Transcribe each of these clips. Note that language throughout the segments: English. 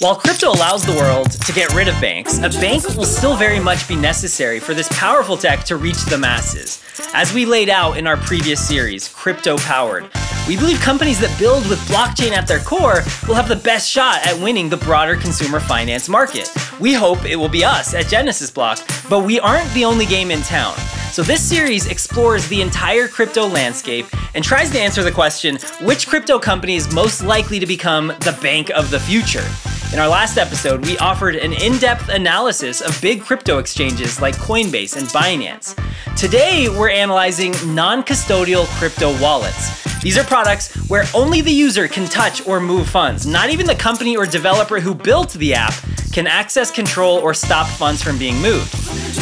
While crypto allows the world to get rid of banks, a bank will still very much be necessary for this powerful tech to reach the masses. As we laid out in our previous series, Crypto Powered, we believe companies that build with blockchain at their core will have the best shot at winning the broader consumer finance market. We hope it will be us at Genesis Block, but we aren't the only game in town. So, this series explores the entire crypto landscape and tries to answer the question which crypto company is most likely to become the bank of the future? In our last episode, we offered an in depth analysis of big crypto exchanges like Coinbase and Binance. Today, we're analyzing non custodial crypto wallets. These are products where only the user can touch or move funds. Not even the company or developer who built the app can access, control, or stop funds from being moved.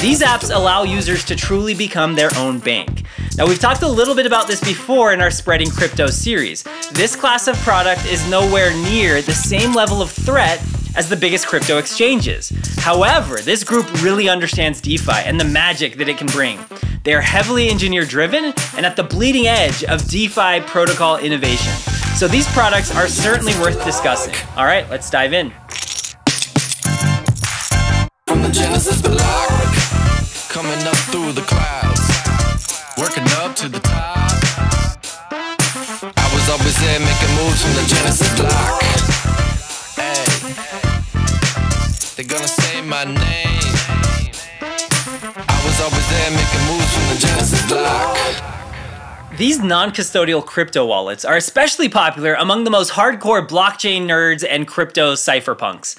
These apps allow users to truly become their own bank. Now, we've talked a little bit about this before in our Spreading Crypto series. This class of product is nowhere near the same level of threat as the biggest crypto exchanges. However, this group really understands DeFi and the magic that it can bring. They are heavily engineer driven and at the bleeding edge of DeFi protocol innovation. So these products are certainly worth discussing. All right, let's dive in. From the Genesis block, coming up through the clouds, from the Genesis. Hey, they're gonna say my name. I was always there making moves from the Genesis. These non custodial crypto wallets are especially popular among the most hardcore blockchain nerds and crypto cypherpunks.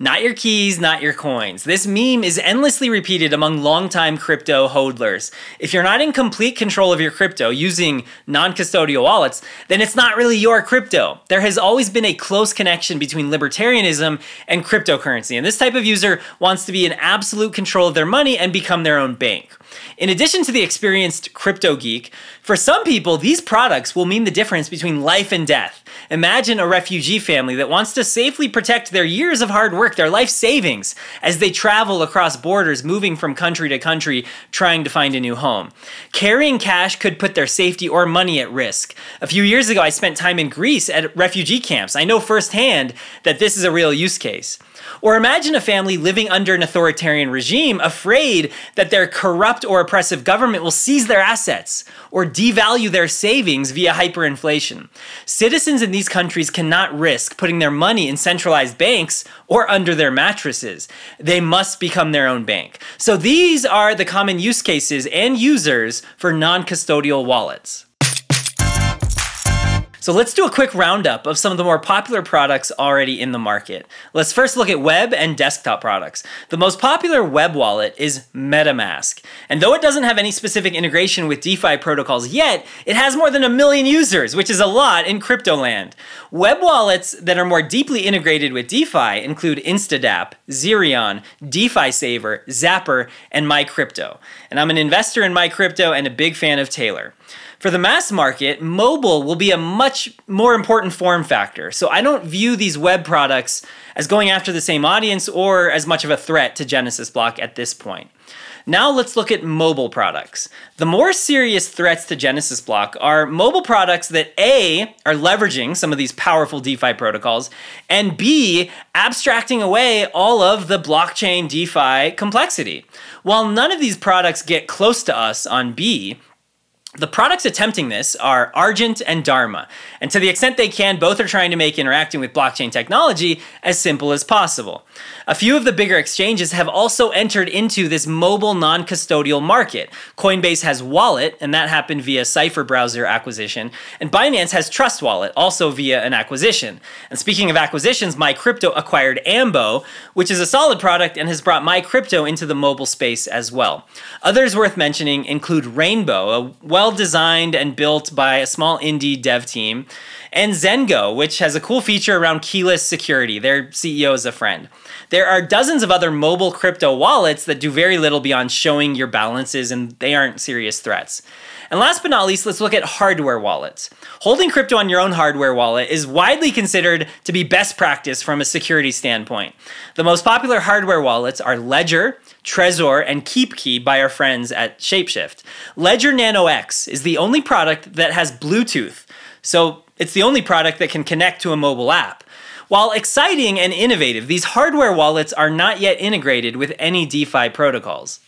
Not your keys, not your coins. This meme is endlessly repeated among longtime crypto hodlers. If you're not in complete control of your crypto using non custodial wallets, then it's not really your crypto. There has always been a close connection between libertarianism and cryptocurrency, and this type of user wants to be in absolute control of their money and become their own bank. In addition to the experienced crypto geek, for some people, these products will mean the difference between life and death. Imagine a refugee family that wants to safely protect their years of hard work, their life savings, as they travel across borders, moving from country to country, trying to find a new home. Carrying cash could put their safety or money at risk. A few years ago, I spent time in Greece at refugee camps. I know firsthand that this is a real use case. Or imagine a family living under an authoritarian regime, afraid that their corrupt or oppressive government will seize their assets or devalue their savings via hyperinflation. Citizens in these countries cannot risk putting their money in centralized banks or under their mattresses. They must become their own bank. So these are the common use cases and users for non custodial wallets. So let's do a quick roundup of some of the more popular products already in the market. Let's first look at web and desktop products. The most popular web wallet is MetaMask. And though it doesn't have any specific integration with DeFi protocols yet, it has more than a million users, which is a lot in crypto land. Web wallets that are more deeply integrated with DeFi include Instadapp, Zerion, DeFi Saver, Zapper, and MyCrypto. And I'm an investor in MyCrypto and a big fan of Taylor. For the mass market, mobile will be a much more important form factor. So I don't view these web products as going after the same audience or as much of a threat to Genesis Block at this point. Now let's look at mobile products. The more serious threats to Genesis Block are mobile products that A, are leveraging some of these powerful DeFi protocols, and B, abstracting away all of the blockchain DeFi complexity. While none of these products get close to us on B, the products attempting this are Argent and Dharma, and to the extent they can, both are trying to make interacting with blockchain technology as simple as possible. A few of the bigger exchanges have also entered into this mobile non custodial market. Coinbase has Wallet, and that happened via Cipher browser acquisition, and Binance has Trust Wallet, also via an acquisition. And speaking of acquisitions, MyCrypto acquired Ambo, which is a solid product and has brought MyCrypto into the mobile space as well. Others worth mentioning include Rainbow, a well designed and built by a small indie dev team, and Zengo, which has a cool feature around keyless security. Their CEO is a friend. There are dozens of other mobile crypto wallets that do very little beyond showing your balances, and they aren't serious threats. And last but not least, let's look at hardware wallets. Holding crypto on your own hardware wallet is widely considered to be best practice from a security standpoint. The most popular hardware wallets are Ledger, Trezor, and KeepKey by our friends at Shapeshift. Ledger Nano X is the only product that has Bluetooth, so it's the only product that can connect to a mobile app. While exciting and innovative, these hardware wallets are not yet integrated with any DeFi protocols.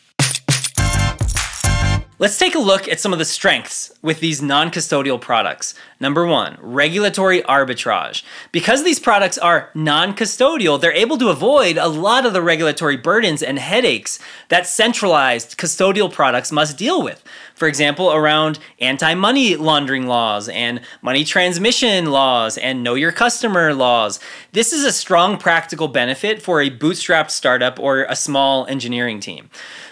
Let's take a look at some of the strengths with these non custodial products. Number one, regulatory arbitrage. Because these products are non custodial, they're able to avoid a lot of the regulatory burdens and headaches that centralized custodial products must deal with. For example, around anti money laundering laws and money transmission laws and know your customer laws. This is a strong practical benefit for a bootstrapped startup or a small engineering team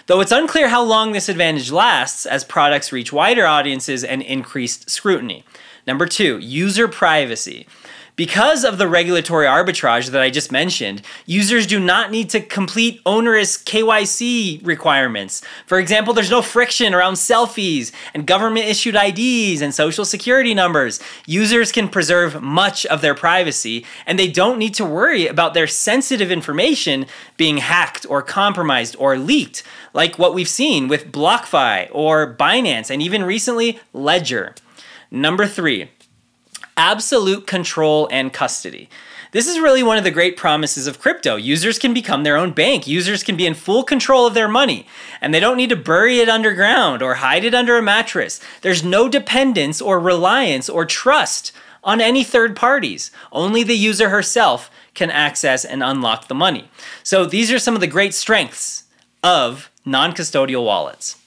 though it's unclear how long this advantage lasts as products reach wider audiences and increased scrutiny. Number two, user privacy. Because of the regulatory arbitrage that I just mentioned, users do not need to complete onerous KYC requirements. For example, there's no friction around selfies and government issued IDs and social security numbers. Users can preserve much of their privacy and they don't need to worry about their sensitive information being hacked or compromised or leaked, like what we've seen with BlockFi or Binance and even recently Ledger. Number three, absolute control and custody. This is really one of the great promises of crypto. Users can become their own bank. Users can be in full control of their money, and they don't need to bury it underground or hide it under a mattress. There's no dependence or reliance or trust on any third parties. Only the user herself can access and unlock the money. So these are some of the great strengths of non custodial wallets.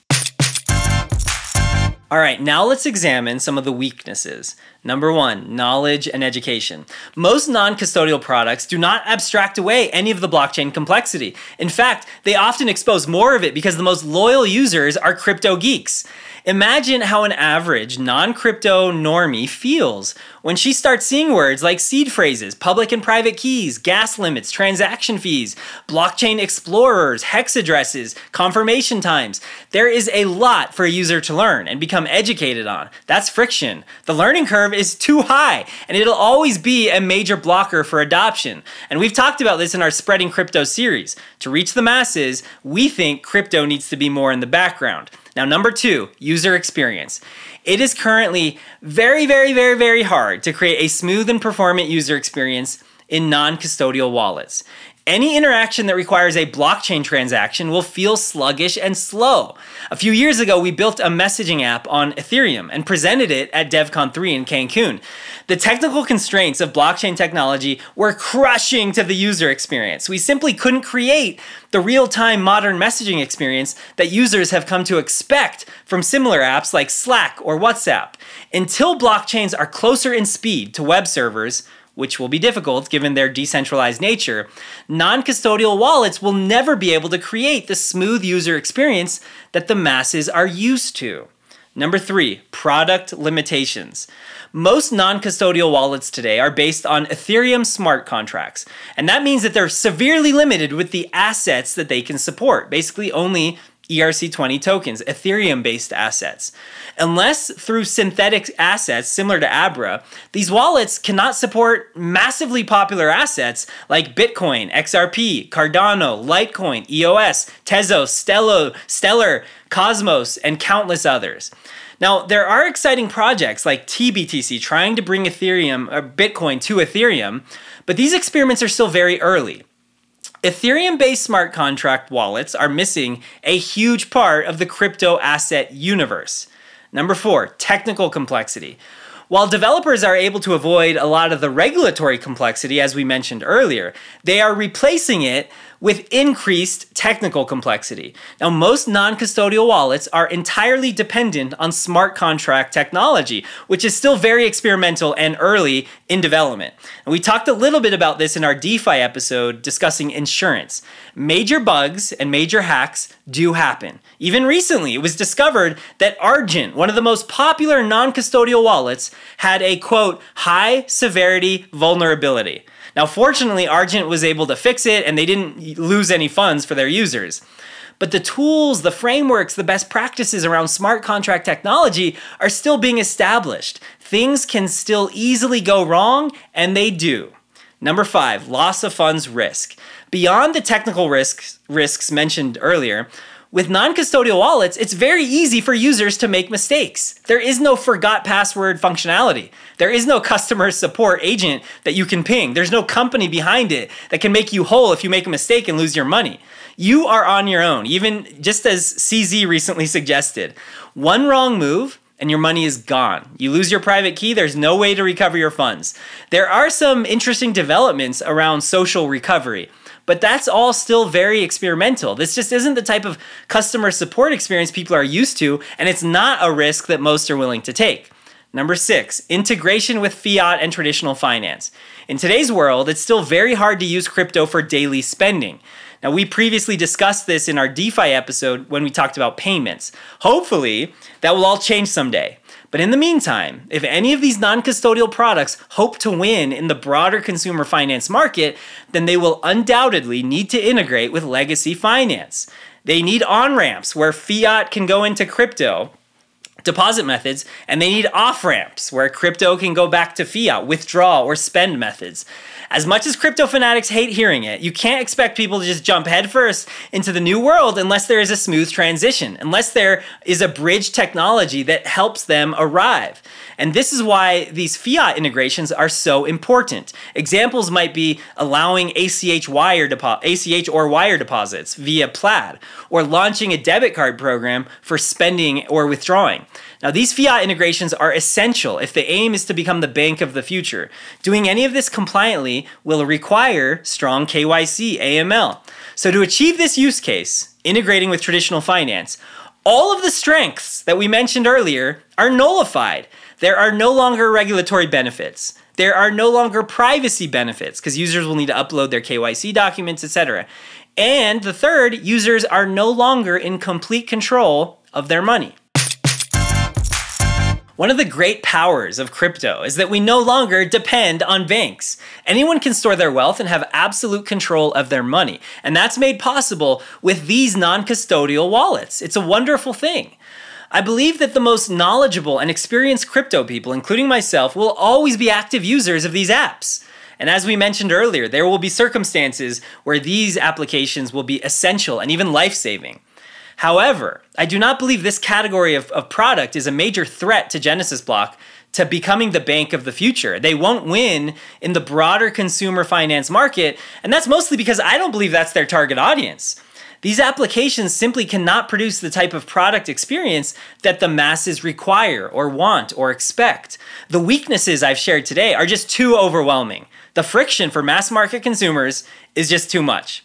All right, now let's examine some of the weaknesses. Number one, knowledge and education. Most non custodial products do not abstract away any of the blockchain complexity. In fact, they often expose more of it because the most loyal users are crypto geeks. Imagine how an average non crypto normie feels when she starts seeing words like seed phrases, public and private keys, gas limits, transaction fees, blockchain explorers, hex addresses, confirmation times. There is a lot for a user to learn and become educated on. That's friction. The learning curve is too high, and it'll always be a major blocker for adoption. And we've talked about this in our Spreading Crypto series. To reach the masses, we think crypto needs to be more in the background. Now, number two, user experience. It is currently very, very, very, very hard to create a smooth and performant user experience in non custodial wallets. Any interaction that requires a blockchain transaction will feel sluggish and slow. A few years ago, we built a messaging app on Ethereum and presented it at DevCon 3 in Cancun. The technical constraints of blockchain technology were crushing to the user experience. We simply couldn't create the real time modern messaging experience that users have come to expect from similar apps like Slack or WhatsApp. Until blockchains are closer in speed to web servers, which will be difficult given their decentralized nature, non custodial wallets will never be able to create the smooth user experience that the masses are used to. Number three, product limitations. Most non custodial wallets today are based on Ethereum smart contracts, and that means that they're severely limited with the assets that they can support, basically, only ERC20 tokens, Ethereum based assets. Unless through synthetic assets similar to Abra, these wallets cannot support massively popular assets like Bitcoin, XRP, Cardano, Litecoin, EOS, Tezos, Stello, Stellar, Cosmos, and countless others. Now, there are exciting projects like TBTC trying to bring Ethereum or Bitcoin to Ethereum, but these experiments are still very early. Ethereum based smart contract wallets are missing a huge part of the crypto asset universe. Number four, technical complexity. While developers are able to avoid a lot of the regulatory complexity, as we mentioned earlier, they are replacing it with increased technical complexity. Now, most non custodial wallets are entirely dependent on smart contract technology, which is still very experimental and early in development. And we talked a little bit about this in our DeFi episode discussing insurance. Major bugs and major hacks do happen. Even recently, it was discovered that Argent, one of the most popular non custodial wallets, had a quote, high severity vulnerability. Now, fortunately, Argent was able to fix it and they didn't lose any funds for their users. But the tools, the frameworks, the best practices around smart contract technology are still being established. Things can still easily go wrong, and they do. Number five, loss of funds risk. Beyond the technical risks, risks mentioned earlier, With non custodial wallets, it's very easy for users to make mistakes. There is no forgot password functionality. There is no customer support agent that you can ping. There's no company behind it that can make you whole if you make a mistake and lose your money. You are on your own, even just as CZ recently suggested. One wrong move, and your money is gone. You lose your private key, there's no way to recover your funds. There are some interesting developments around social recovery but that's all still very experimental. This just isn't the type of customer support experience people are used to, and it's not a risk that most are willing to take. Number six, integration with fiat and traditional finance. In today's world, it's still very hard to use crypto for daily spending. Now, we previously discussed this in our DeFi episode when we talked about payments. Hopefully, that will all change someday. But in the meantime, if any of these non custodial products hope to win in the broader consumer finance market, then they will undoubtedly need to integrate with legacy finance. They need on ramps where fiat can go into crypto deposit methods, and they need off ramps where crypto can go back to fiat, withdraw, or spend methods. As much as crypto fanatics hate hearing it, you can't expect people to just jump headfirst into the new world unless there is a smooth transition, unless there is a bridge technology that helps them arrive. And this is why these fiat integrations are so important. Examples might be allowing ACH wire depo- ACH or wire deposits via Plaid, or launching a debit card program for spending or withdrawing. Now, these fiat integrations are essential if the aim is to become the bank of the future. Doing any of this compliantly will require strong KYC AML. So, to achieve this use case, integrating with traditional finance, all of the strengths that we mentioned earlier are nullified. There are no longer regulatory benefits. There are no longer privacy benefits because users will need to upload their KYC documents, etc. And the third, users are no longer in complete control of their money. One of the great powers of crypto is that we no longer depend on banks. Anyone can store their wealth and have absolute control of their money. And that's made possible with these non custodial wallets. It's a wonderful thing. I believe that the most knowledgeable and experienced crypto people, including myself, will always be active users of these apps. And as we mentioned earlier, there will be circumstances where these applications will be essential and even life saving. However, I do not believe this category of, of product is a major threat to Genesis Block to becoming the bank of the future. They won't win in the broader consumer finance market, and that's mostly because I don't believe that's their target audience. These applications simply cannot produce the type of product experience that the masses require or want or expect. The weaknesses I've shared today are just too overwhelming. The friction for mass market consumers is just too much.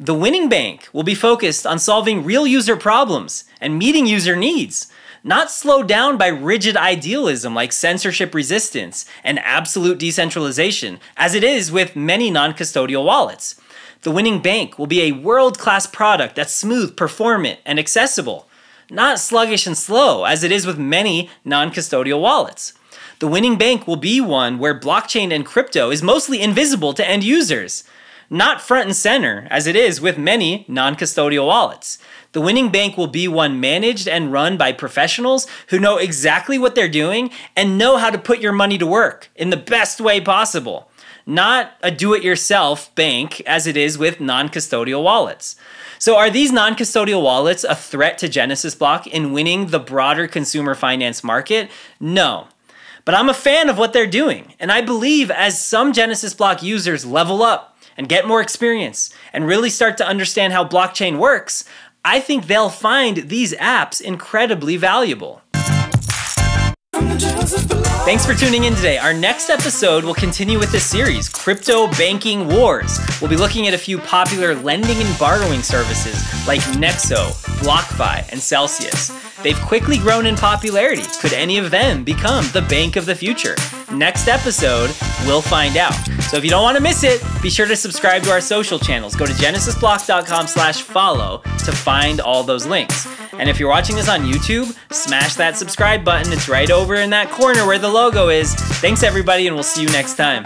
The winning bank will be focused on solving real user problems and meeting user needs, not slowed down by rigid idealism like censorship resistance and absolute decentralization, as it is with many non custodial wallets. The winning bank will be a world class product that's smooth, performant, and accessible, not sluggish and slow, as it is with many non custodial wallets. The winning bank will be one where blockchain and crypto is mostly invisible to end users not front and center, as it is with many non custodial wallets. The winning bank will be one managed and run by professionals who know exactly what they're doing and know how to put your money to work in the best way possible. Not a do it yourself bank as it is with non custodial wallets. So, are these non custodial wallets a threat to Genesis Block in winning the broader consumer finance market? No. But I'm a fan of what they're doing, and I believe as some Genesis Block users level up and get more experience and really start to understand how blockchain works, I think they'll find these apps incredibly valuable. Thanks for tuning in today. Our next episode will continue with this series, Crypto Banking Wars. We'll be looking at a few popular lending and borrowing services like Nexo, BlockFi, and Celsius. They've quickly grown in popularity. Could any of them become the bank of the future? Next episode, we'll find out. So if you don't want to miss it, be sure to subscribe to our social channels. Go to genesisblock.com slash follow to find all those links. And if you're watching this on YouTube, smash that subscribe button. It's right over in that corner where the logo is. Thanks everybody, and we'll see you next time.